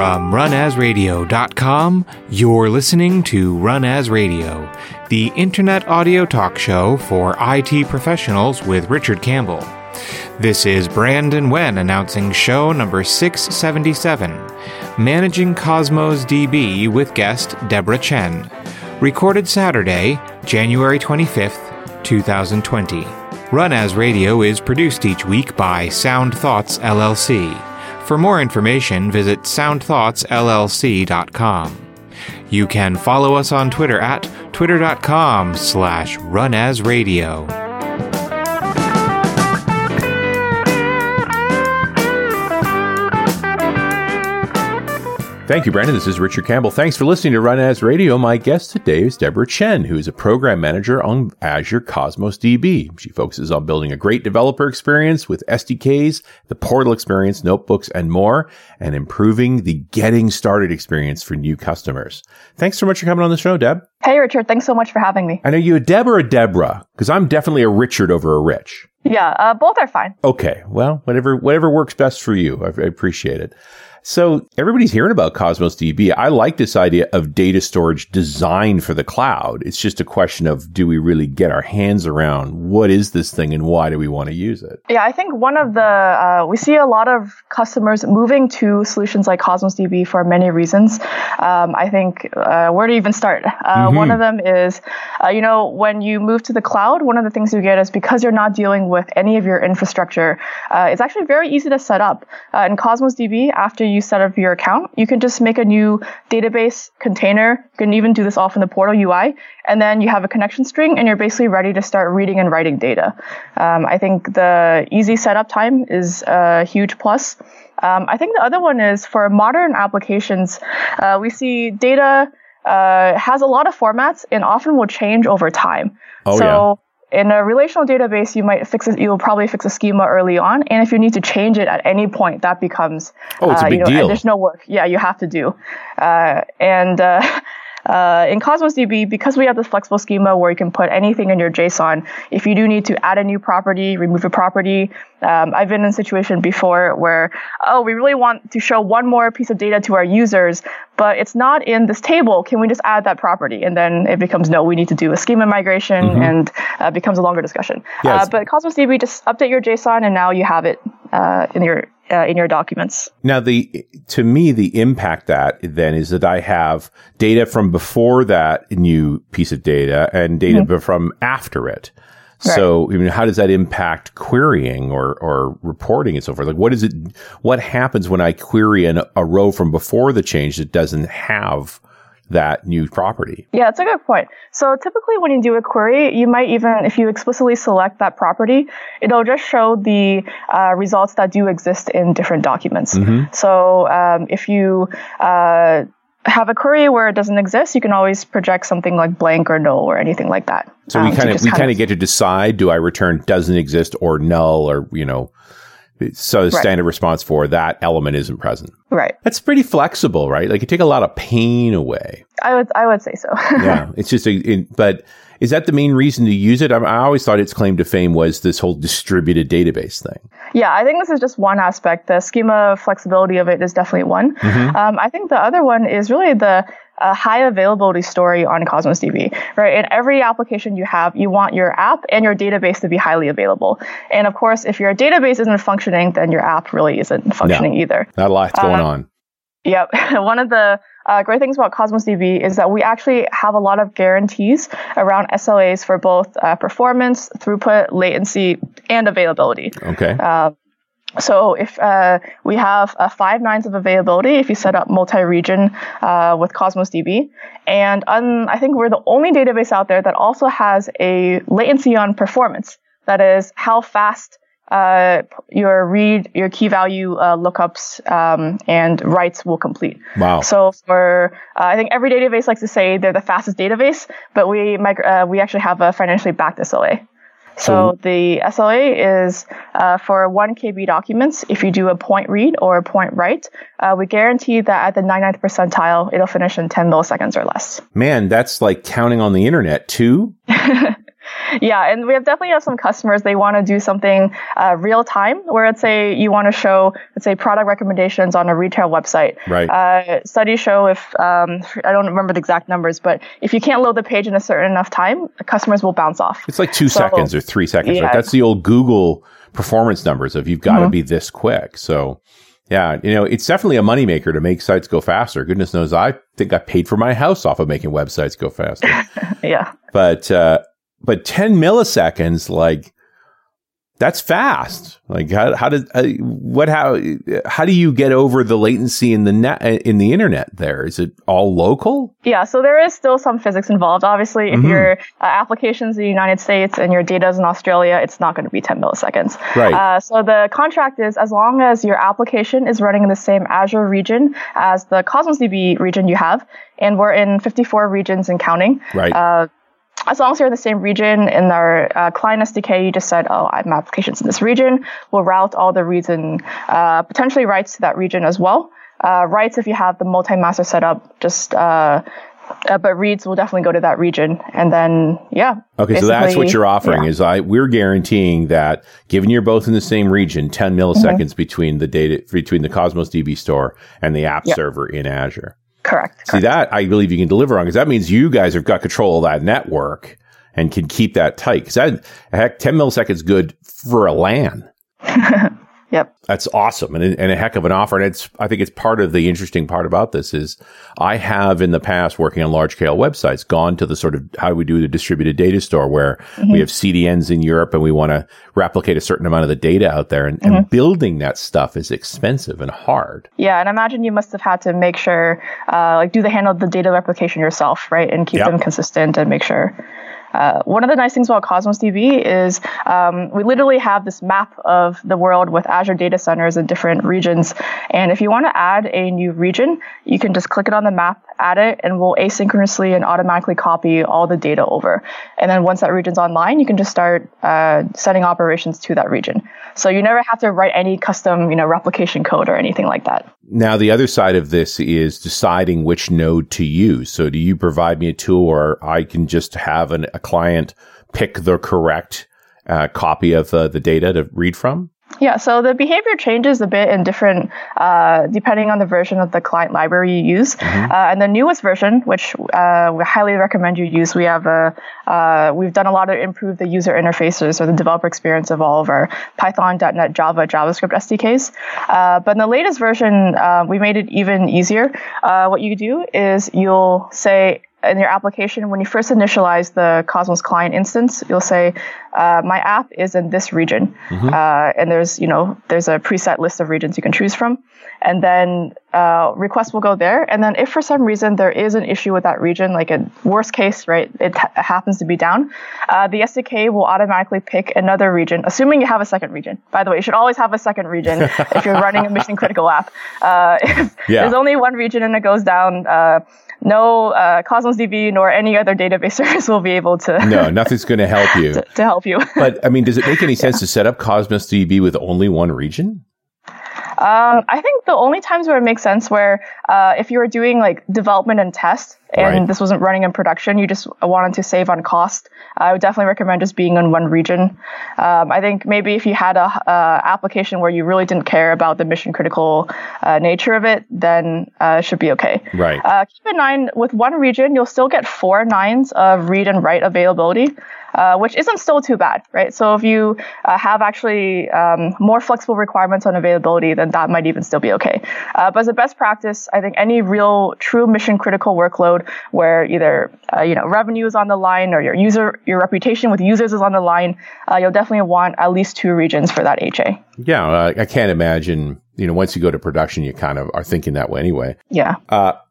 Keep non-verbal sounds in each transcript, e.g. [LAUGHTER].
From runasradio.com, you're listening to Run As Radio, the internet audio talk show for IT professionals with Richard Campbell. This is Brandon Wen announcing show number 677, Managing Cosmos DB with guest Deborah Chen. Recorded Saturday, January 25th, 2020. Run As Radio is produced each week by Sound Thoughts LLC. For more information, visit soundthoughtsllc.com. You can follow us on Twitter at twitter.com slash runasradio. Thank you, Brandon. This is Richard Campbell. Thanks for listening to Run As Radio. My guest today is Deborah Chen, who is a program manager on Azure Cosmos DB. She focuses on building a great developer experience with SDKs, the portal experience, notebooks, and more, and improving the getting started experience for new customers. Thanks so much for coming on the show, Deb. Hey, Richard. Thanks so much for having me. I know you a Deb or a Deborah, because I'm definitely a Richard over a Rich. Yeah, uh, both are fine. Okay. Well, whatever, whatever works best for you. I, I appreciate it. So everybody's hearing about Cosmos DB. I like this idea of data storage designed for the cloud. It's just a question of do we really get our hands around what is this thing and why do we want to use it? Yeah, I think one of the, uh, we see a lot of customers moving to solutions like Cosmos DB for many reasons. Um, I think uh, where to even start? Uh, mm-hmm. One of them is, uh, you know, when you move to the cloud, one of the things you get is because you're not dealing with any of your infrastructure, uh, it's actually very easy to set up. Uh, in Cosmos DB, after you set up your account, you can just make a new database container. You can even do this off in the portal UI, and then you have a connection string, and you're basically ready to start reading and writing data. Um, I think the easy setup time is a huge plus. Um, I think the other one is for modern applications, uh, we see data uh, has a lot of formats and often will change over time. Oh, so yeah in a relational database, you might fix it. You'll probably fix a schema early on, and if you need to change it at any point, that becomes oh, it's uh, a big you know, deal. additional work. Yeah, you have to do. Uh, and uh, [LAUGHS] uh, in Cosmos DB, because we have this flexible schema where you can put anything in your JSON, if you do need to add a new property, remove a property, um, I've been in a situation before where, oh, we really want to show one more piece of data to our users, but it's not in this table. Can we just add that property? And then it becomes, no, we need to do a schema migration mm-hmm. and uh, becomes a longer discussion. Yes. Uh, but Cosmos DB, just update your JSON and now you have it uh, in your uh, in your documents. Now, the to me, the impact that then is that I have data from before that new piece of data and data mm-hmm. from after it. Right. So, I mean, how does that impact querying or, or reporting and so forth? Like, what is it? What happens when I query an, a row from before the change that doesn't have that new property? Yeah, that's a good point. So typically when you do a query, you might even, if you explicitly select that property, it'll just show the uh, results that do exist in different documents. Mm-hmm. So um, if you uh, have a query where it doesn't exist, you can always project something like blank or null or anything like that. So we kind of we kind of get to decide: do I return doesn't exist or null or you know so the standard response for that element isn't present. Right. That's pretty flexible, right? Like you take a lot of pain away. I would, I would say so. [LAUGHS] yeah. It's just a, it, but is that the main reason to use it? I, I, always thought its claim to fame was this whole distributed database thing. Yeah, I think this is just one aspect. The schema flexibility of it is definitely one. Mm-hmm. Um, I think the other one is really the a high availability story on Cosmos DB, right? In every application you have, you want your app and your database to be highly available. And of course, if your database isn't functioning, then your app really isn't functioning no, either. Not a lot going uh, on. Yep. [LAUGHS] One of the uh, great things about Cosmos DB is that we actually have a lot of guarantees around SLAs for both uh, performance, throughput, latency, and availability. Okay. Uh, so if uh, we have uh, five nines of availability, if you set up multi-region uh, with Cosmos DB, and um, I think we're the only database out there that also has a latency on performance. That is how fast uh, your read, your key value uh, lookups um, and writes will complete. Wow. So for uh, I think every database likes to say they're the fastest database, but we we actually have a financially backed SLA. So the SLA is uh, for 1 KB documents. If you do a point read or a point write, uh, we guarantee that at the 99th percentile, it'll finish in 10 milliseconds or less. Man, that's like counting on the internet too. [LAUGHS] yeah, and we have definitely have some customers. They want to do something uh, real time, where let's say you want to show, let's say, product recommendations on a retail website. Right. Uh, studies show if um, I don't remember the exact numbers, but if you can't load the page in a certain enough time, customers will bounce off. It's like two so, seconds or three seconds. Yeah. Right? That's the old Google performance numbers of you've got to mm-hmm. be this quick. So. Yeah, you know, it's definitely a moneymaker to make sites go faster. Goodness knows, I think I paid for my house off of making websites go faster. [LAUGHS] yeah. But uh, but 10 milliseconds, like that's fast. Like how, how did, uh, what, how, how do you get over the latency in the net, in the internet there? Is it all local? Yeah. So there is still some physics involved. Obviously, if mm-hmm. your uh, application's in the United States and your data is in Australia, it's not going to be 10 milliseconds. Right. Uh, so the contract is as long as your application is running in the same Azure region as the Cosmos DB region you have, and we're in 54 regions and counting. Right. Uh, as long as you're in the same region in our uh, client SDK, you just said, oh, I have my applications in this region. We'll route all the reads uh, potentially writes to that region as well. Uh, writes, if you have the multi-master setup, just uh, uh, but reads will definitely go to that region, and then yeah. Okay, so that's what you're offering yeah. is I we're guaranteeing that given you're both in the same region, 10 milliseconds mm-hmm. between the data between the Cosmos DB store and the app yep. server in Azure. Correct. See, that I believe you can deliver on because that means you guys have got control of that network and can keep that tight. Because that, heck, 10 milliseconds good for a LAN. [LAUGHS] Yep. That's awesome and, and a heck of an offer. And it's, I think it's part of the interesting part about this is I have in the past working on large scale websites gone to the sort of how we do the distributed data store where mm-hmm. we have CDNs in Europe and we want to replicate a certain amount of the data out there. And, mm-hmm. and, building that stuff is expensive and hard. Yeah. And I imagine you must have had to make sure, uh, like do the handle the data replication yourself, right? And keep yep. them consistent and make sure uh, one of the nice things about Cosmos DB is um, we literally have this map of the world with Azure data centers in different regions. And if you want to add a new region, you can just click it on the map, add it, and we'll asynchronously and automatically copy all the data over. And then once that region's online, you can just start uh, sending operations to that region. So you never have to write any custom, you know, replication code or anything like that. Now, the other side of this is deciding which node to use. So do you provide me a tool or I can just have an, a client pick the correct uh, copy of uh, the data to read from? Yeah, so the behavior changes a bit in different, uh, depending on the version of the client library you use. Mm-hmm. Uh, and the newest version, which uh, we highly recommend you use, we have a, uh, we've done a lot to improve the user interfaces or the developer experience of all of our Python, .NET, Java, JavaScript SDKs. Uh, but in the latest version, uh, we made it even easier. what you do is you'll say in your application, when you first initialize the Cosmos client instance, you'll say, uh, "My app is in this region," mm-hmm. uh, and there's you know there's a preset list of regions you can choose from, and then uh, requests will go there. And then if for some reason there is an issue with that region, like a worst case, right, it ha- happens to be down, uh, the SDK will automatically pick another region, assuming you have a second region. By the way, you should always have a second region [LAUGHS] if you're running a mission critical app. Uh, if yeah. there's only one region and it goes down uh, no uh, Cosmos DB nor any other database [LAUGHS] service will be able to. no, nothing's going to help you. [LAUGHS] to, to, help you. [LAUGHS] but I mean, does it make any sense yeah. to set up Cosmos DB with only one region? Um, I think the only times where it makes sense where uh, if you are doing like development and test and right. this wasn't running in production, you just wanted to save on cost. I would definitely recommend just being in one region. Um, I think maybe if you had a uh, application where you really didn't care about the mission critical uh, nature of it, then uh, it should be okay. Right. Uh, keep in mind with one region, you'll still get four nines of read and write availability. Uh, which isn't still too bad, right? So if you uh, have actually um, more flexible requirements on availability, then that might even still be okay. Uh, but as a best practice, I think any real true mission critical workload where either uh, you know revenue is on the line or your user your reputation with users is on the line, uh, you'll definitely want at least two regions for that HA. Yeah, I can't imagine. You know, once you go to production, you kind of are thinking that way anyway. Yeah.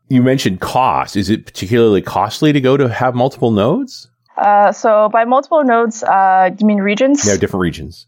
you mentioned cost. Is it particularly costly to go to have multiple nodes? Uh, so by multiple nodes, uh, do you mean regions? Yeah, different regions.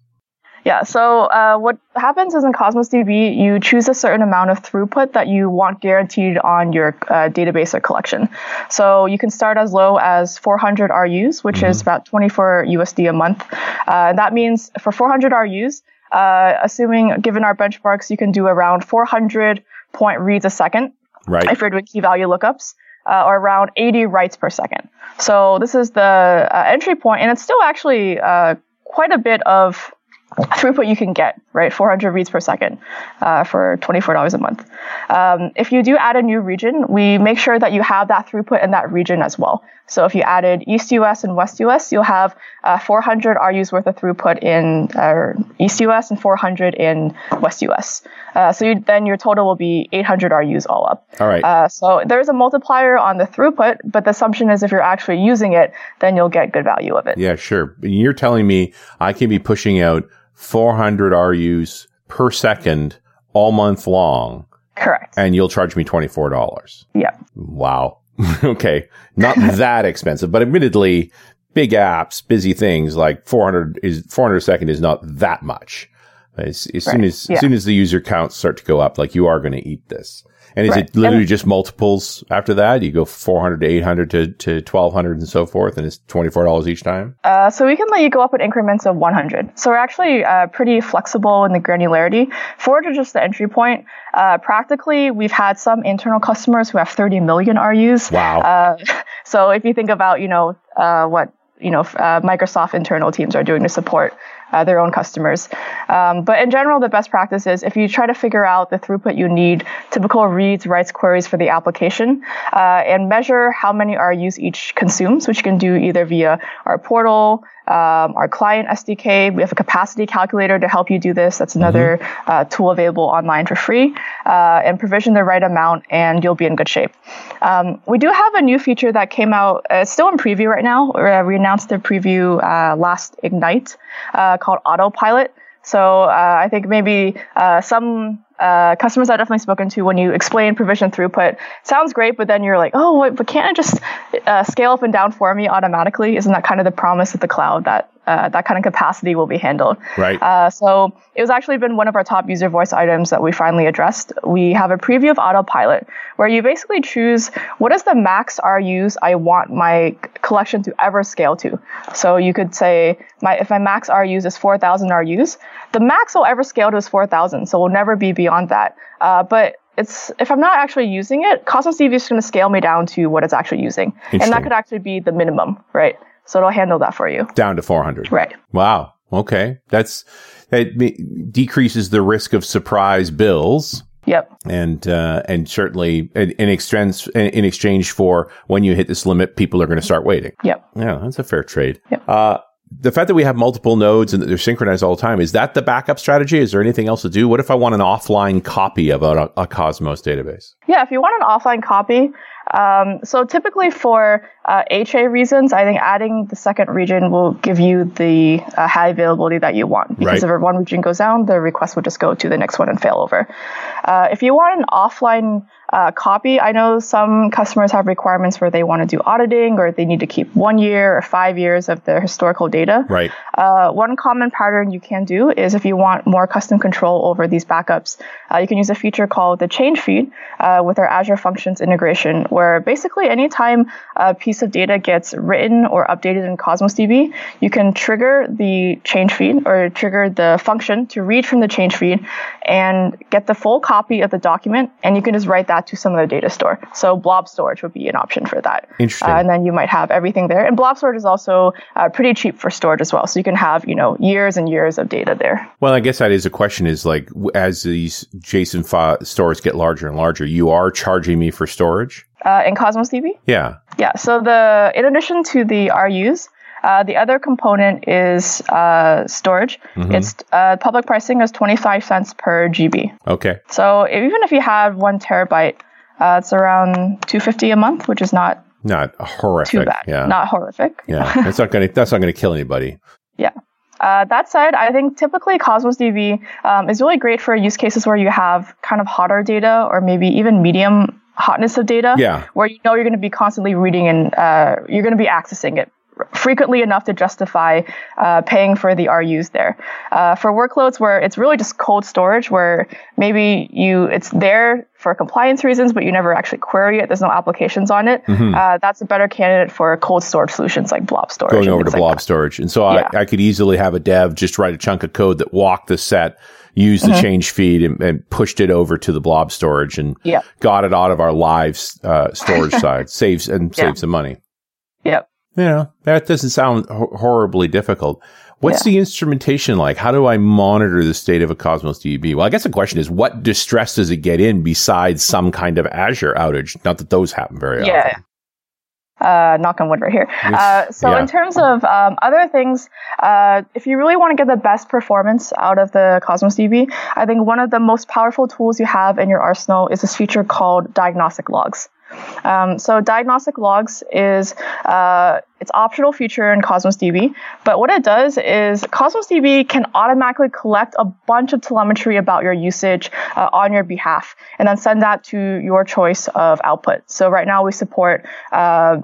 Yeah. So uh, what happens is in Cosmos DB, you choose a certain amount of throughput that you want guaranteed on your uh, database or collection. So you can start as low as 400 RUs, which mm-hmm. is about 24 USD a month. Uh, that means for 400 RUs, uh, assuming given our benchmarks, you can do around 400 point reads a second. Right. If you're doing key value lookups. uh, or around 80 writes per second. So this is the uh, entry point, and it's still actually uh, quite a bit of [LAUGHS] throughput you can get, right? 400 reads per second uh, for $24 a month. Um, if you do add a new region, we make sure that you have that throughput in that region as well. So if you added East US and West US, you'll have uh, 400 RUs worth of throughput in uh, East US and 400 in West US. Uh, so you, then your total will be 800 RUs all up. All right. Uh, so there's a multiplier on the throughput, but the assumption is if you're actually using it, then you'll get good value of it. Yeah, sure. You're telling me I can be pushing out 400 RUs per second all month long. Correct. And you'll charge me $24. Yeah. Wow. [LAUGHS] okay. Not that expensive, but admittedly, big apps, busy things like 400 is 400 a second is not that much. As, as right. soon as, yeah. as soon as the user counts start to go up, like you are going to eat this. And is right. it literally and, just multiples after that? You go 400 to 800 to, to 1200 and so forth, and it's $24 each time? Uh, so we can let you go up in increments of 100. So we're actually uh, pretty flexible in the granularity. 400 is just the entry point. Uh, practically, we've had some internal customers who have 30 million RUs. Wow. Uh, [LAUGHS] so if you think about, you know, uh, what you know, uh, Microsoft internal teams are doing to support uh, their own customers. Um, but in general, the best practice is if you try to figure out the throughput you need, typical reads, writes, queries for the application, uh, and measure how many RUs each consumes, which you can do either via our portal, um, our client SDK. We have a capacity calculator to help you do this. That's another mm-hmm. uh, tool available online for free. Uh, and provision the right amount, and you'll be in good shape. Um, we do have a new feature that came out. Uh, it's still in preview right now. Uh, we announced the preview uh, last Ignite uh, called Autopilot. So I think maybe some uh, customers I've definitely spoken to when you explain provision throughput sounds great, but then you're like, oh, wait, but can't it just uh, scale up and down for me automatically? Isn't that kind of the promise of the cloud that uh, that kind of capacity will be handled? Right. Uh, so it was actually been one of our top user voice items that we finally addressed. We have a preview of autopilot where you basically choose what is the max RUs I want my collection to ever scale to. So you could say my if my max RUs is 4,000 RUs, the max will ever scale to is 4,000, so we'll never be beyond that. Uh, but it's if I'm not actually using it, Cosmos DB is going to scale me down to what it's actually using, and that could actually be the minimum, right? So it'll handle that for you. Down to 400. Right. Wow. Okay. That's it decreases the risk of surprise bills. Yep. And uh, and certainly in, in exchange in exchange for when you hit this limit, people are going to start waiting. Yep. Yeah, that's a fair trade. Yep. Uh, the fact that we have multiple nodes and that they're synchronized all the time is that the backup strategy is there anything else to do what if i want an offline copy of a, a cosmos database yeah if you want an offline copy um, so typically for uh, HA reasons, I think adding the second region will give you the uh, high availability that you want. Because right. if one region goes down, the request would just go to the next one and fail over. Uh, if you want an offline uh, copy. I know some customers have requirements where they want to do auditing or they need to keep one year or five years of their historical data. Right. Uh, one common pattern you can do is if you want more custom control over these backups, uh, you can use a feature called the change feed uh, with our Azure Functions integration, where basically anytime a piece of data gets written or updated in Cosmos DB, you can trigger the change feed or trigger the function to read from the change feed and get the full copy of the document, and you can just write that that to some other data store. So blob storage would be an option for that. Interesting. Uh, and then you might have everything there. And blob storage is also uh, pretty cheap for storage as well. So you can have, you know, years and years of data there. Well, I guess that is a question is like, as these JSON file stores get larger and larger, you are charging me for storage? Uh, in Cosmos DB? Yeah. Yeah. So the, in addition to the RUs, uh, the other component is uh, storage. Mm-hmm. It's uh, public pricing is 25 cents per GB. Okay. So even if you have one terabyte, uh, it's around 250 a month, which is not not horrific. Too bad. Yeah. Not horrific. yeah. [LAUGHS] That's not gonna that's not gonna kill anybody. Yeah. Uh, that said, I think typically Cosmos DB um, is really great for use cases where you have kind of hotter data or maybe even medium hotness of data. Yeah. Where you know you're going to be constantly reading and uh, you're going to be accessing it frequently enough to justify uh, paying for the RUs there. Uh, for workloads where it's really just cold storage, where maybe you it's there for compliance reasons, but you never actually query it. There's no applications on it. Mm-hmm. Uh, that's a better candidate for cold storage solutions like blob storage. Going over to like blob that. storage, and so yeah. I, I, could easily have a dev just write a chunk of code that walked the set used the mm-hmm. change feed and, and, pushed it over to the blob storage and yep. got it out of our live uh, storage [LAUGHS] side, saves and yeah. saves some money. Yep. You know, that doesn't sound ho- horribly difficult. What's yeah. the instrumentation like? How do I monitor the state of a Cosmos DB? Well, I guess the question is, what distress does it get in besides some kind of Azure outage? Not that those happen very often. yeah. often uh, knock on wood right here. Uh, so yeah. in terms of um, other things, uh, if you really want to get the best performance out of the Cosmos DB, I think one of the most powerful tools you have in your arsenal is this feature called diagnostic logs. Um, so diagnostic logs is uh, it's optional feature in Cosmos DB, but what it does is Cosmos DB can automatically collect a bunch of telemetry about your usage uh, on your behalf, and then send that to your choice of output. So right now we support uh,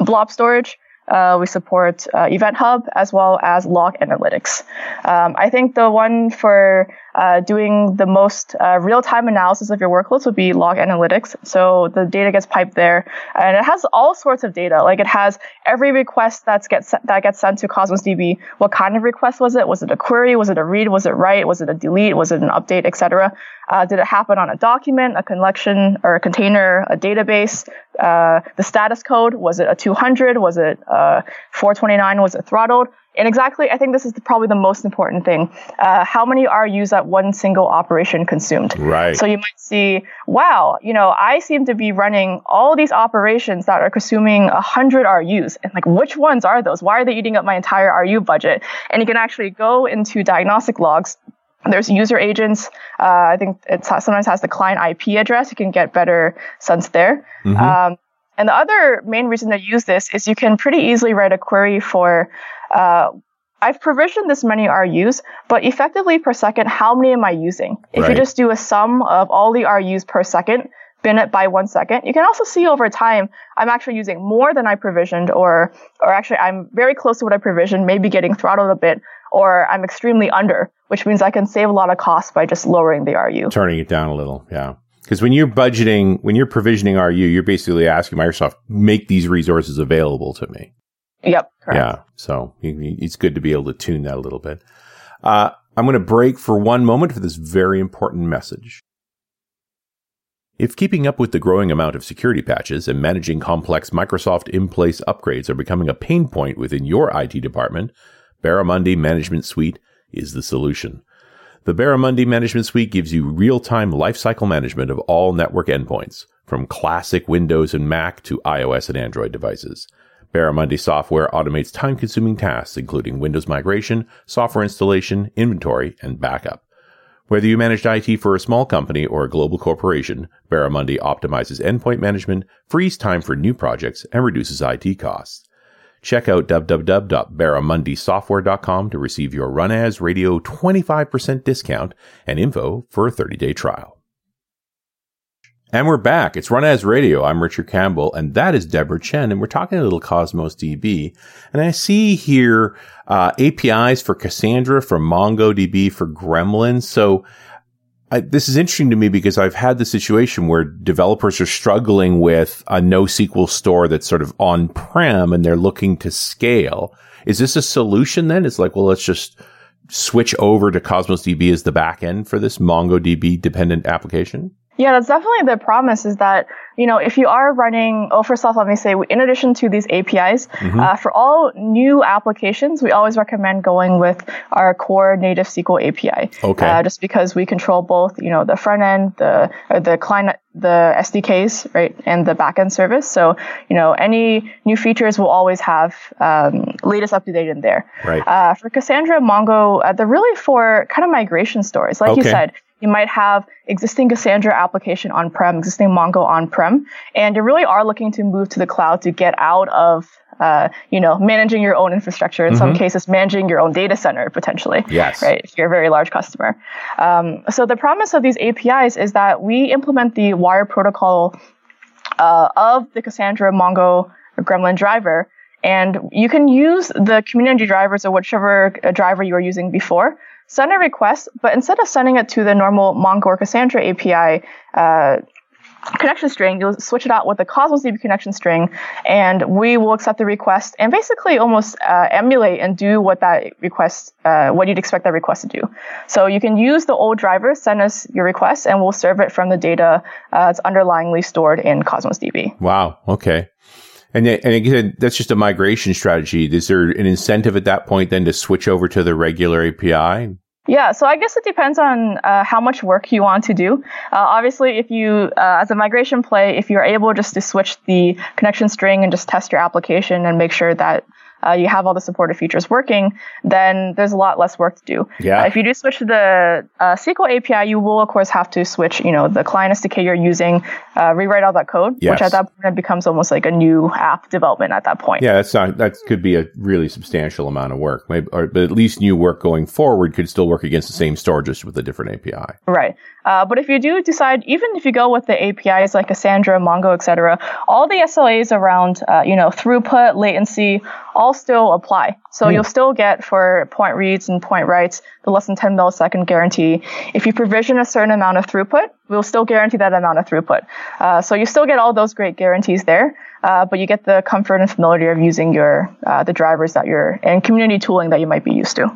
blob storage. Uh, we support uh, Event Hub as well as log analytics. Um, I think the one for uh, doing the most uh, real-time analysis of your workloads would be log analytics. So the data gets piped there, and it has all sorts of data. Like it has every request that's gets that gets sent to Cosmos DB. What kind of request was it? Was it a query? Was it a read? Was it write? Was it a delete? Was it an update, etc. Uh, did it happen on a document, a collection, or a container, a database? Uh, the status code was it a 200? Was it uh, 429? Was it throttled? And exactly, I think this is probably the most important thing. Uh, how many RUs that one single operation consumed? Right. So you might see, wow, you know, I seem to be running all these operations that are consuming 100 RUs. And like, which ones are those? Why are they eating up my entire RU budget? And you can actually go into diagnostic logs there's user agents. Uh, I think it sometimes has the client IP address. You can get better sense there. Mm-hmm. Um, and the other main reason to use this is you can pretty easily write a query for uh, I've provisioned this many RUs, but effectively per second, how many am I using? If right. you just do a sum of all the RUs per second, bin it by one second, you can also see over time, I'm actually using more than I provisioned, or, or actually I'm very close to what I provisioned, maybe getting throttled a bit, or I'm extremely under, which means I can save a lot of costs by just lowering the RU. Turning it down a little, yeah. Because when you're budgeting, when you're provisioning RU, you're basically asking Microsoft, make these resources available to me. Yep. Correct. Yeah. So it's good to be able to tune that a little bit. Uh, I'm going to break for one moment for this very important message. If keeping up with the growing amount of security patches and managing complex Microsoft in place upgrades are becoming a pain point within your IT department, Baramundi Management Suite is the solution. The Baramundi Management Suite gives you real time lifecycle management of all network endpoints, from classic Windows and Mac to iOS and Android devices. Baramundi software automates time consuming tasks, including Windows migration, software installation, inventory, and backup. Whether you manage IT for a small company or a global corporation, Baramundi optimizes endpoint management, frees time for new projects, and reduces IT costs. Check out www.baramundisoftware.com to receive your Run As Radio 25% discount and info for a 30 day trial. And we're back. It's Run As Radio. I'm Richard Campbell, and that is Deborah Chen, and we're talking a little Cosmos DB. And I see here uh, APIs for Cassandra, for MongoDB, for Gremlin. So I, this is interesting to me because I've had the situation where developers are struggling with a NoSQL store that's sort of on prem, and they're looking to scale. Is this a solution? Then it's like, well, let's just switch over to Cosmos DB as the backend for this MongoDB dependent application. Yeah, that's definitely the promise is that, you know, if you are running, oh, first off, let me say, in addition to these APIs, mm-hmm. uh, for all new applications, we always recommend going with our core native SQL API. Okay. Uh, just because we control both, you know, the front end, the, the client, the SDKs, right, and the backend service. So, you know, any new features will always have um, latest up to date in there. Right. Uh, for Cassandra, Mongo, uh, they're really for kind of migration stories. Like okay. you said, you might have existing Cassandra application on-prem, existing Mongo on-prem, and you really are looking to move to the cloud to get out of, uh, you know, managing your own infrastructure. In mm-hmm. some cases, managing your own data center potentially. Yes. Right. If you're a very large customer. Um, so the promise of these APIs is that we implement the wire protocol uh, of the Cassandra Mongo Gremlin driver And you can use the community drivers or whichever uh, driver you were using before, send a request, but instead of sending it to the normal Mongo or Cassandra API uh, connection string, you'll switch it out with the Cosmos DB connection string, and we will accept the request and basically almost uh, emulate and do what that request, uh, what you'd expect that request to do. So you can use the old driver, send us your request, and we'll serve it from the data uh, that's underlyingly stored in Cosmos DB. Wow. Okay. And, and again, that's just a migration strategy. Is there an incentive at that point then to switch over to the regular API? Yeah, so I guess it depends on uh, how much work you want to do. Uh, obviously, if you, uh, as a migration play, if you're able just to switch the connection string and just test your application and make sure that uh, you have all the supported features working, then there's a lot less work to do. Yeah. Uh, if you do switch to the uh, SQL API, you will of course have to switch, you know, the client SDK you're using, uh, rewrite all that code, Yes. which at that point becomes almost like a new app development at that point. Yeah, that's not, that could be a really substantial amount of work. Maybe, or, but at least new work going forward could still work against the same store just with a different API. Right. Uh, but if you do decide, even if you go with the APIs like Cassandra, Mongo, etc., all the SLAs around, uh, you know, throughput, latency, all still apply. So you'll still get for point reads and point writes the less than 10 millisecond guarantee. If you provision a certain amount of throughput, we'll still guarantee that amount of throughput. Uh, so you still get all those great guarantees there. Uh, but you get the comfort and familiarity of using your uh, the drivers that you're and community tooling that you might be used to.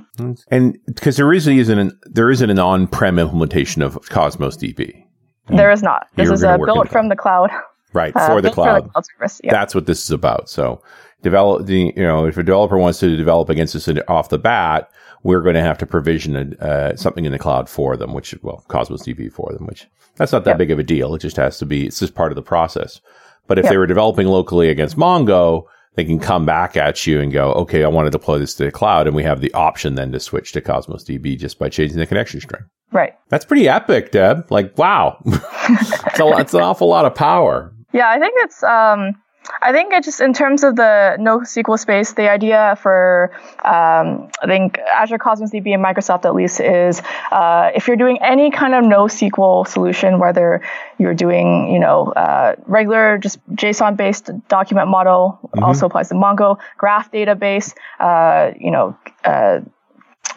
And because there really isn't an, there isn't an on-prem implementation of Cosmos DB. There is not. This You're is a built from the cloud. Right. uh, for the cloud. cloud service. Yeah. That's what this is about. So develop the, you know, if a developer wants to develop against this off the bat, we're going to have to provision a, uh, something in the cloud for them, which, well, Cosmos DB for them, which that's not that big of a deal. It just has to be, it's just part of the process. But if they were developing locally against Mongo, they can come back at you and go, okay, I want to deploy this to the cloud. And we have the option then to switch to Cosmos DB just by changing the connection string. Right. That's pretty epic, Deb. Like, wow. [LAUGHS] it's, a, it's an awful lot of power. Yeah, I think it's. Um, I think it just in terms of the NoSQL space, the idea for um, I think Azure Cosmos DB and Microsoft at least is uh, if you're doing any kind of NoSQL solution, whether you're doing you know uh, regular just JSON based document model, also applies to Mongo, graph database, uh, you know, uh,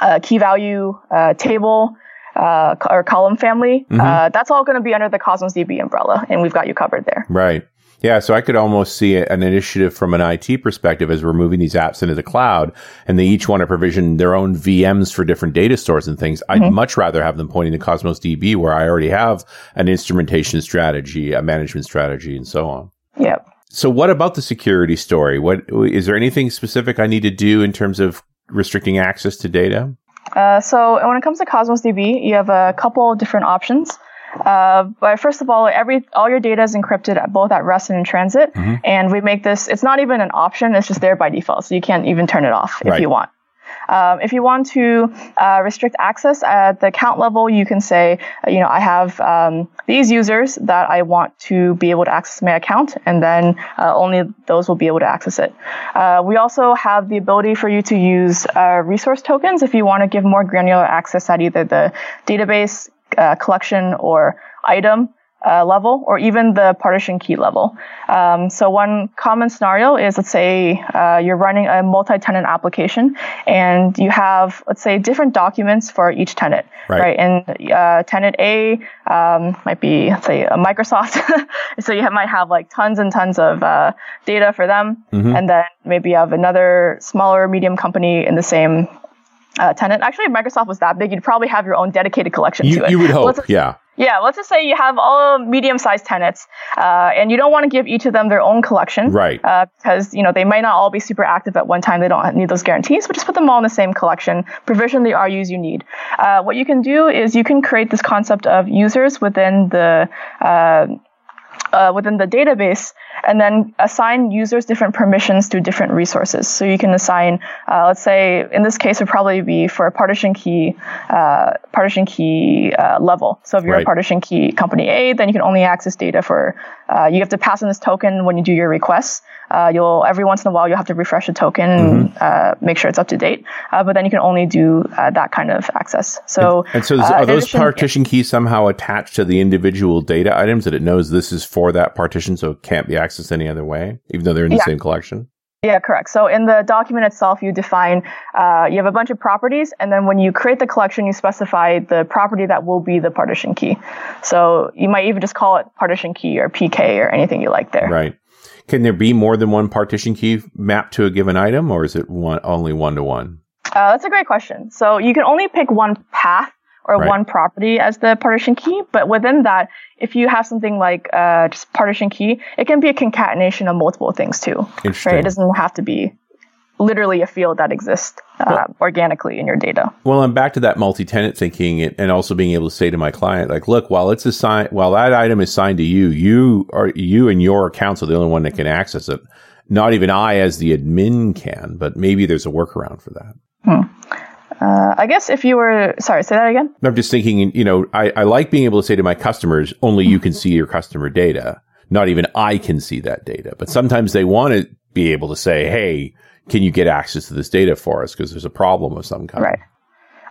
uh, key value uh, table. Uh, or column family, uh, that's all going to be under the Cosmos DB umbrella, and we've got you covered there. Right. Yeah, so I could almost see an initiative from an IT perspective as we're moving these apps into the cloud and they each want to provision their own VMs for different data stores and things. I'd much rather have them pointing to Cosmos DB where I already have an instrumentation strategy, a management strategy, and so on. Yep. So what about the security story? What is there anything specific I need to do in terms of restricting access to data? Uh, so when it comes to Cosmos DB, you have a couple of different options. Uh, but first of all, every all your data is encrypted at both at rest and in transit, and we make this. It's not even an option; it's just there by default, so you can't even turn it off if Right. you want. Um, if you want to uh, restrict access at the account level, you can say, uh, you know, I have um, these users that I want to be able to access my account, and then uh, only those will be able to access it. Uh, we also have the ability for you to use uh, resource tokens if you want to give more granular access at either the database uh, collection or item uh, level or even the partition key level. Um, so one common scenario is let's say uh, you're running a multi-tenant application and you have let's say different documents for each tenant, Right. And uh, tenant A um, might be let's say a Microsoft, [LAUGHS] so you have, might have like tons and tons of uh, data for them, and then maybe you have another smaller medium company in the same uh, tenant. Actually, if Microsoft was that big, you'd probably have your own dedicated collection You, to it. you would hope, yeah. yeah, let's just say you have all medium-sized tenants, uh, and you don't want to give each of them their own collection, Right. Uh, because you know they might not all be super active at one time. They don't need those guarantees, but just put them all in the same collection. Provision the RUs you need. Uh, what you can do is you can create this concept of users within the uh, within the database and then assign users different permissions to different resources. So you can assign, uh, let's say, in this case, it would probably be for a partition key, uh, partition key uh, level. So if you're Right. a partition key company A, then you can only access data for, uh, you have to pass in this token when you do your requests. Uh, you'll every once in a while you'll have to refresh the token, and, uh, make sure it's up to date. Uh, but then you can only do uh, that kind of access. So And so, uh, are those addition- partition keys somehow attached to the individual data items that it knows this is for that partition, so it can't be accessed any other way, even though they're in the Yeah. same collection? Yeah, correct. So in the document itself, you define, uh, you have a bunch of properties, and then when you create the collection, you specify the property that will be the partition key. So you might even just call it partition key or PK or anything you like there. Right. Can there be more than one partition key mapped to a given item, or is it one only one to one? Uh, that's a great question. So you can only pick one path or Right. one property as the partition key, but within that, if you have something like uh, just partition key, it can be a concatenation of multiple things too. Right? It doesn't have to be literally a field that exists uh, organically in your data. Well, I'm back to that multi-tenant thinking and, also being able to say to my client, like, look, while it's assigned, while that item is signed to you, you are, you and your accounts are the only one that can access it. Not even I as the admin can, but maybe there's a workaround for that. Uh, I guess if you were, sorry, say that again. I'm just thinking, you know, I, I like being able to say to my customers, only you can see your customer data. Not even I can see that data. But sometimes they want to be able to say, hey, can you get access to this data for us? Because there's a problem of some kind. Right.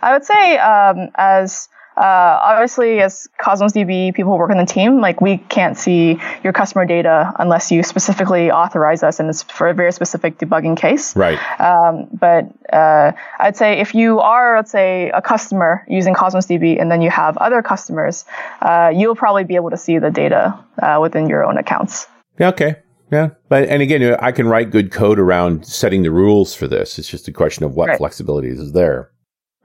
I would say, um, as uh, obviously as Cosmos DB people who work on the team, like we can't see your customer data unless you specifically authorize us, and it's for a very specific debugging case. Right. Um, but uh, I'd say if you are, let's say, a customer using Cosmos DB, and then you have other customers, uh, you'll probably be able to see the data uh, within your own accounts. Yeah, okay. Yeah. But, and again, I can write good code around setting the rules for this. It's just a question of what Right. flexibility is there.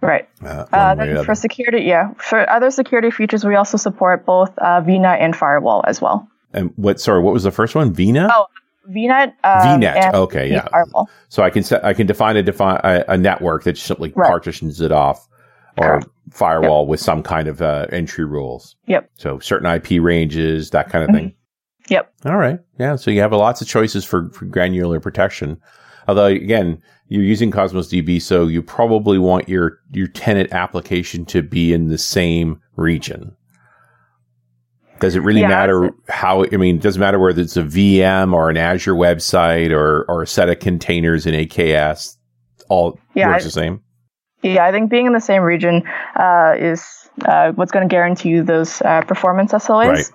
Right. Uh, Uh, one way or then for security, yeah, for other security features, we also support both uh, VNet and firewall as well. and what, sorry, what was the first one? VNet? Oh, VNet. Um, VNet, and okay, yeah. Firewall. So I can set, I can define a define a, a network that simply Right. partitions it off or Correct. firewall with some kind of uh, entry rules. Yep. So certain IP ranges, that kind of thing. Yep. All right. Yeah. So you have lots of choices for, for granular protection. Although again, you're using Cosmos DB, so you probably want your, your tenant application to be in the same region. Does it really Yeah, matter how, I mean, it doesn't matter whether it's a VM or an Azure website or, or a set of containers in AKS, all Yeah, works I- the same. Yeah, I think being in the same region uh, is uh, what's going to guarantee you those uh, performance SLAs. Right.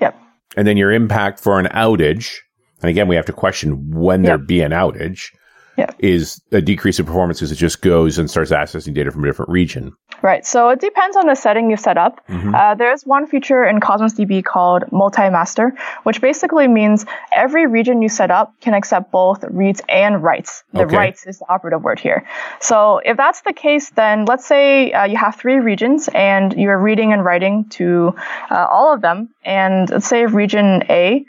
Yep. And then your impact for an outage, and again, we have to question when there be an outage, Yep. is a decrease in performance because it just goes and starts accessing data from a different region. Right. So it depends on the setting you've set up. Mhm. Uh, there's one feature in Cosmos DB called multi-master, which basically means every region you set up can accept both reads and writes. The Okay. writes is the operative word here. So if that's the case, then let's say uh, you have three regions and you're reading and writing to uh, all of them. And let's say region A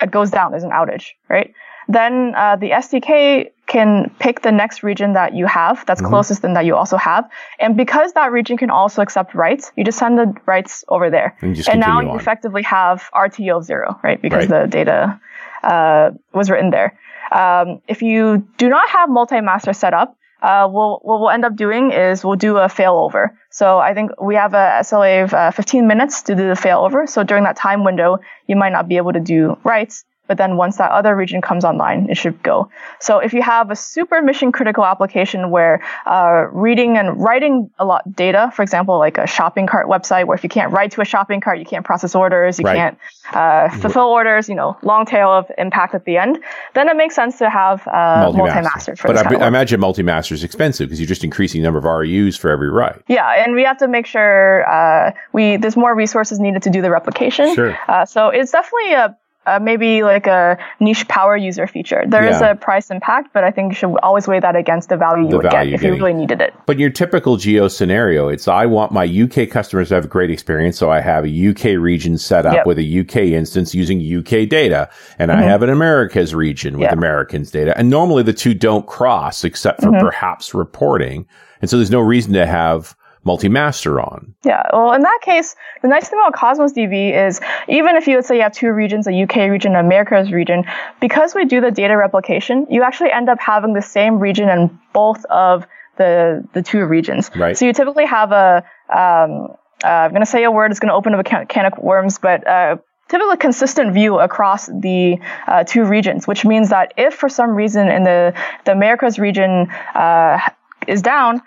it goes down, there's an outage, right? Then uh, the SDK can pick the next region that you have that's Mhm. closest and that you also have. And because that region can also accept writes, you just send the writes over there. And and now you on. effectively have RTO of zero, right? Because Right. the data uh, was written there. Um, if you do not have multi-master set up, uh, we'll, what we'll end up doing is we'll do a failover. So I think we have a SLA of uh, 15 minutes to do the failover. So during that time window, you might not be able to do writes, but then once that other region comes online, it should go. So if you have a super mission critical application where uh, reading and writing a lot data, for example, like a shopping cart website, where if you can't write to a shopping cart, you can't process orders, you Right. can't uh, fulfill orders, you know, long tail of impact at the end, then it makes sense to have uh, multi-master. for But I, of I imagine multi-master is expensive because you're just increasing the number of RUs for every write. Yeah, and we have to make sure uh, we there's more resources needed to do the replication. Sure. Uh, so it's definitely a, a maybe like a niche power user feature. There is Yeah. a price impact, but I think you should always weigh that against the value you The would value get if you're you really needed it. But your typical geo scenario, it's I want my UK customers to have a great experience, so I have a UK region set up Yep. with a UK instance using UK data, and I have an Americas region with Mm-hmm. Yeah. Americans data. And normally the two don't cross except for Mhm. perhaps reporting. And so there's no reason to have multi-master on. Yeah, well, in that case, the nice thing about Cosmos DB is even if you let's say you have two regions, a UK region, and Americas region, because we do the data replication, you actually end up having the same region in both of the the two regions. Right. So you typically have a um, uh, I'm going to say a word that's going to open up a can, can of worms, but uh, typically consistent view across the uh, two regions, which means that if for some reason in the the Americas region uh, is down,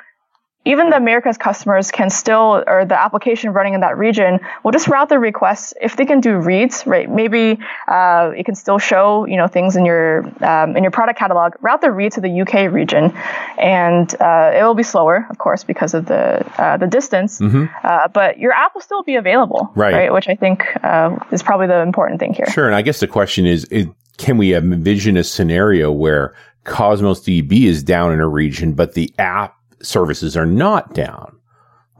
even the Americas customers can still, or the application running in that region will just route the requests. If they can do reads, right? Maybe uh, it can still show, you know, things in your um, in your product catalog. Route the read to the UK region, and uh, it will be slower, of course, because of the uh, the distance. Mm-hmm. Uh, but your app will still be available, right? right? Which I think uh, is probably the important thing here. Sure, and I guess the question is, is can we envision a scenario where Cosmos DB is down in a region, but the app services are not down.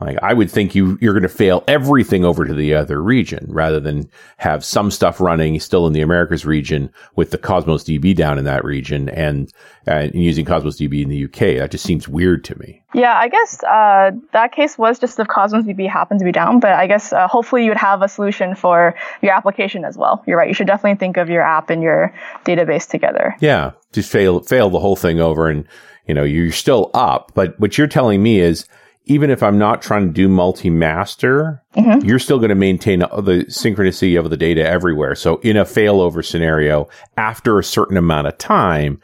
Like I would think you you're going to fail everything over to the other region rather than have some stuff running still in the Americas region with the Cosmos DB down in that region and, uh, using Cosmos DB in the UK. That just seems weird to me. Yeah, I guess uh, that case was just if Cosmos DB happened to be down, but I guess uh, hopefully you would have a solution for your application as well. You're right. You should definitely think of your app and your database together. Yeah, just fail fail the whole thing over and you know, you're still up. But what you're telling me is even if I'm not trying to do multi-master, mm-hmm. you're still going to maintain the synchronicity of the data everywhere. So in a failover scenario, after a certain amount of time,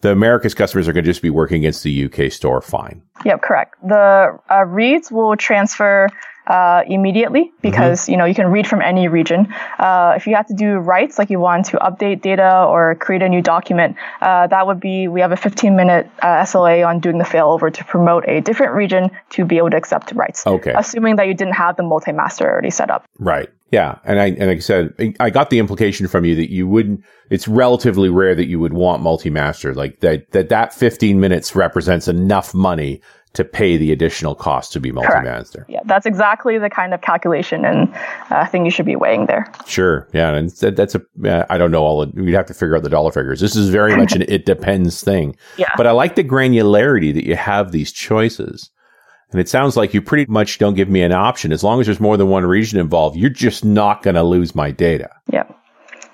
the Americas customers are going to just be working against the UK store fine. Yep, correct. The uh, reads will transfer uh, immediately because mm-hmm. you know you can read from any region. Uh, if you have to do writes, like you want to update data or create a new document, uh, that would be we have a 15 minute uh, SLA on doing the failover to promote a different region to be able to accept writes. Okay. Assuming that you didn't have the multi-master already set up. Right. Yeah, and I and like I said, I got the implication from you that you wouldn't. It's relatively rare that you would want multi-master. Like that that that 15 minutes represents enough money to pay the additional cost to be multi-master. Yeah, that's exactly the kind of calculation and uh, thing you should be weighing there. Sure. Yeah, and that's a. I don't know all. Of, we'd have to figure out the dollar figures. This is very much an [LAUGHS] it depends thing. Yeah. But I like the granularity that you have these choices. And it sounds like you pretty much don't give me an option. As long as there's more than one region involved, you're just not going to lose my data. Yeah.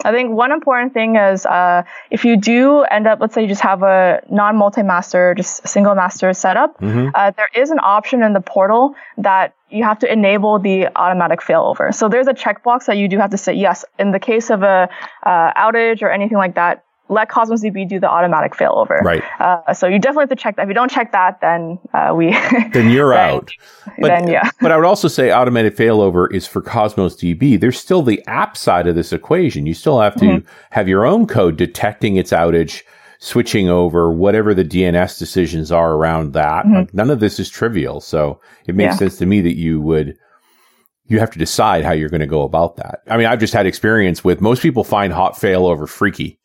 I think one important thing is uh, if you do end up, let's say you just have a non multi master, just single master setup, mm-hmm. uh, there is an option in the portal that you have to enable the automatic failover. So there's a checkbox that you do have to say yes. In the case of a uh, outage or anything like that, let Cosmos DB do the automatic failover. Right. Uh, so you definitely have to check that. If you don't check that, then uh, we [LAUGHS] then you're then, out. But, then yeah. but I would also say automatic failover is for Cosmos DB. There's still the app side of this equation. You still have to mm-hmm. have your own code detecting its outage, switching over, whatever the DNS decisions are around that. Mm-hmm. Like, none of this is trivial. So it makes yeah. sense to me that you would you have to decide how you're going to go about that. I mean, I've just had experience with most people find hot failover freaky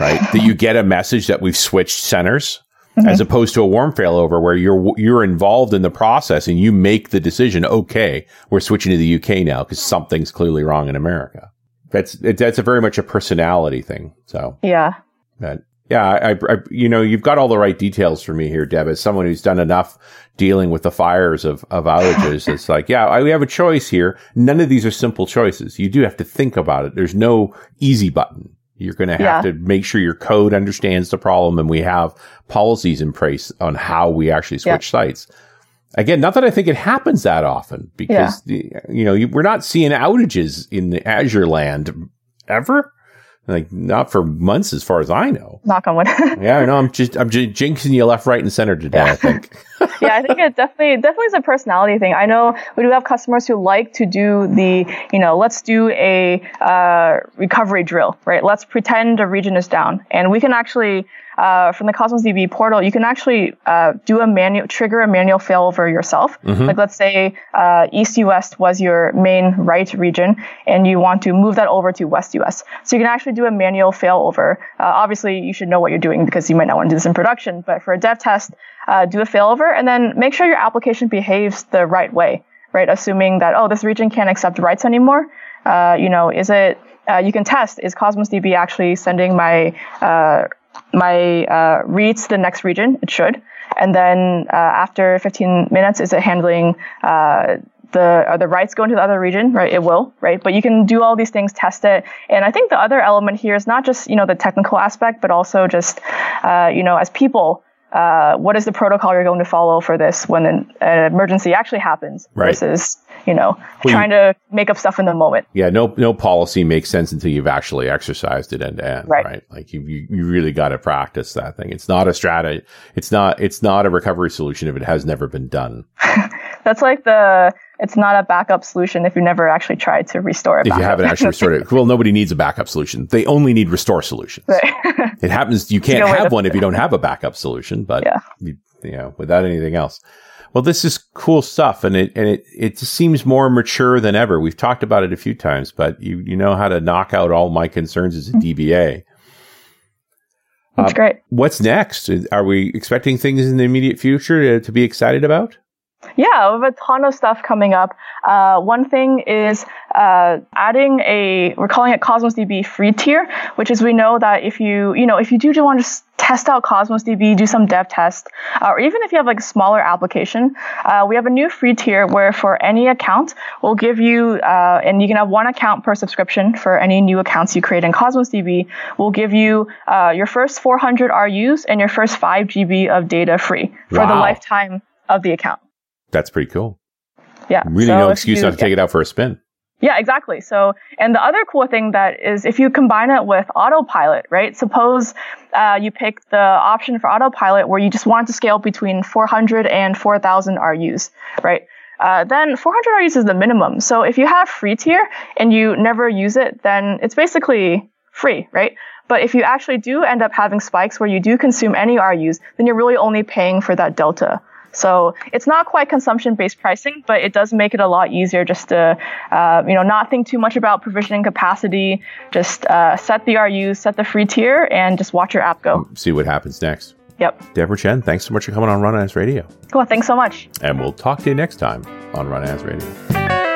right? that you get a message that we've switched centers. Mm-hmm. As opposed to a warm failover where you're you're involved in the process and you make the decision. Okay, we're switching to the UK now because something's clearly wrong in America. That's it, that's a very much a personality thing. So yeah, but yeah, I, I, you know, you've got all the right details for me here, Deb. As someone who's done enough dealing with the fires of, of outages, [LAUGHS] it's like, yeah, I, we have a choice here. None of these are simple choices. You do have to think about it. There's no easy button. You're going to have yeah. to make sure your code understands the problem and we have policies in place on how we actually switch yeah. sites. Again, not that I think it happens that often because, yeah. you know, we're not seeing outages in the Azure land ever. Like not for months, as far as I know. Knock on wood. [LAUGHS] yeah, I know. I'm just I'm just jinxing you left, right, and center today. Yeah. I think. [LAUGHS] yeah, I think it definitely definitely is a personality thing. I know we do have customers who like to do the you know let's do a uh, recovery drill, right? Let's pretend a region is down, and we can actually uh, from the Cosmos DB portal, you can actually uh, do a manual, trigger a manual failover yourself. Mm-hmm. Like let's say uh, East US was your main right region, and you want to move that over to West US. So you can actually do a manual failover. Uh, obviously, you should know what you're doing because you might not want to do this in production. But for a dev test, uh, do a failover, and then make sure your application behaves the right way. Right, assuming that oh, this region can't accept writes anymore. Uh, you know, is it uh, you can test is Cosmos DB actually sending my uh, my uh, reads the next region. It should. And then uh, after 15 minutes, is it handling uh, the are the writes going to the other region? Right, it will. Right, but you can do all these things, test it. And I think the other element here is not just you know the technical aspect, but also just uh, you know as people. Uh, what is the protocol you're going to follow for this when an, an emergency actually happens Right. versus you know Well, trying to make up stuff in the moment. Yeah, no, no policy makes sense until you've actually exercised it end to end, Right. right? Like you, you, you really got to practice that thing. It's not a strata. It's not, it's not a recovery solution if it has never been done. [LAUGHS] That's like the it's not a backup solution if you never actually tried to restore it. If you haven't actually restored it, [LAUGHS] well, nobody needs a backup solution. They only need restore solutions. It happens. You [LAUGHS] can't have one if you don't have a backup solution, but Yeah. you, you know, without anything else. Well, this is cool stuff, and it and it it just seems more mature than ever. We've talked about it a few times, but you you know how to knock out all my concerns as a DBA. That's Uh, great. What's next? Are we expecting things in the immediate future to, to be excited about? Yeah, we have a ton of stuff coming up. Uh, one thing is uh, adding a we're calling it Cosmos DB free tier, which is we know that if you you know if you do want to test out Cosmos DB, do some dev test, uh, or even if you have like a smaller application, uh, we have a new free tier where for any account we'll give you uh, and you can have one account per subscription for any new accounts you create in Cosmos DB. We'll give you uh, your first 400 RUs and your first 5 GB of data free for the lifetime of the account. That's pretty cool. Yeah. Really, so no excuse you- not to take it out for a spin. Yeah, exactly. So, and the other cool thing that is if you combine it with autopilot, right? Suppose uh, you pick the option for autopilot where you just want to scale between 400 and 4,000 RUs, right? Uh, then 400 RUs is the minimum. So if you have free tier and you never use it, then it's basically free, right? But if you actually do end up having spikes where you do consume any RUs, then you're really only paying for that delta. So it's not quite consumption-based pricing, but it does make it a lot easier just to, uh, you know, not think too much about provisioning capacity. Just uh, set the RU, set the free tier, and just watch your app go. See what happens next. Yep. Deborah Chen, thanks so much for coming on Run As Radio. Cool. Thanks so much. And we'll talk to you next time on Run As Radio.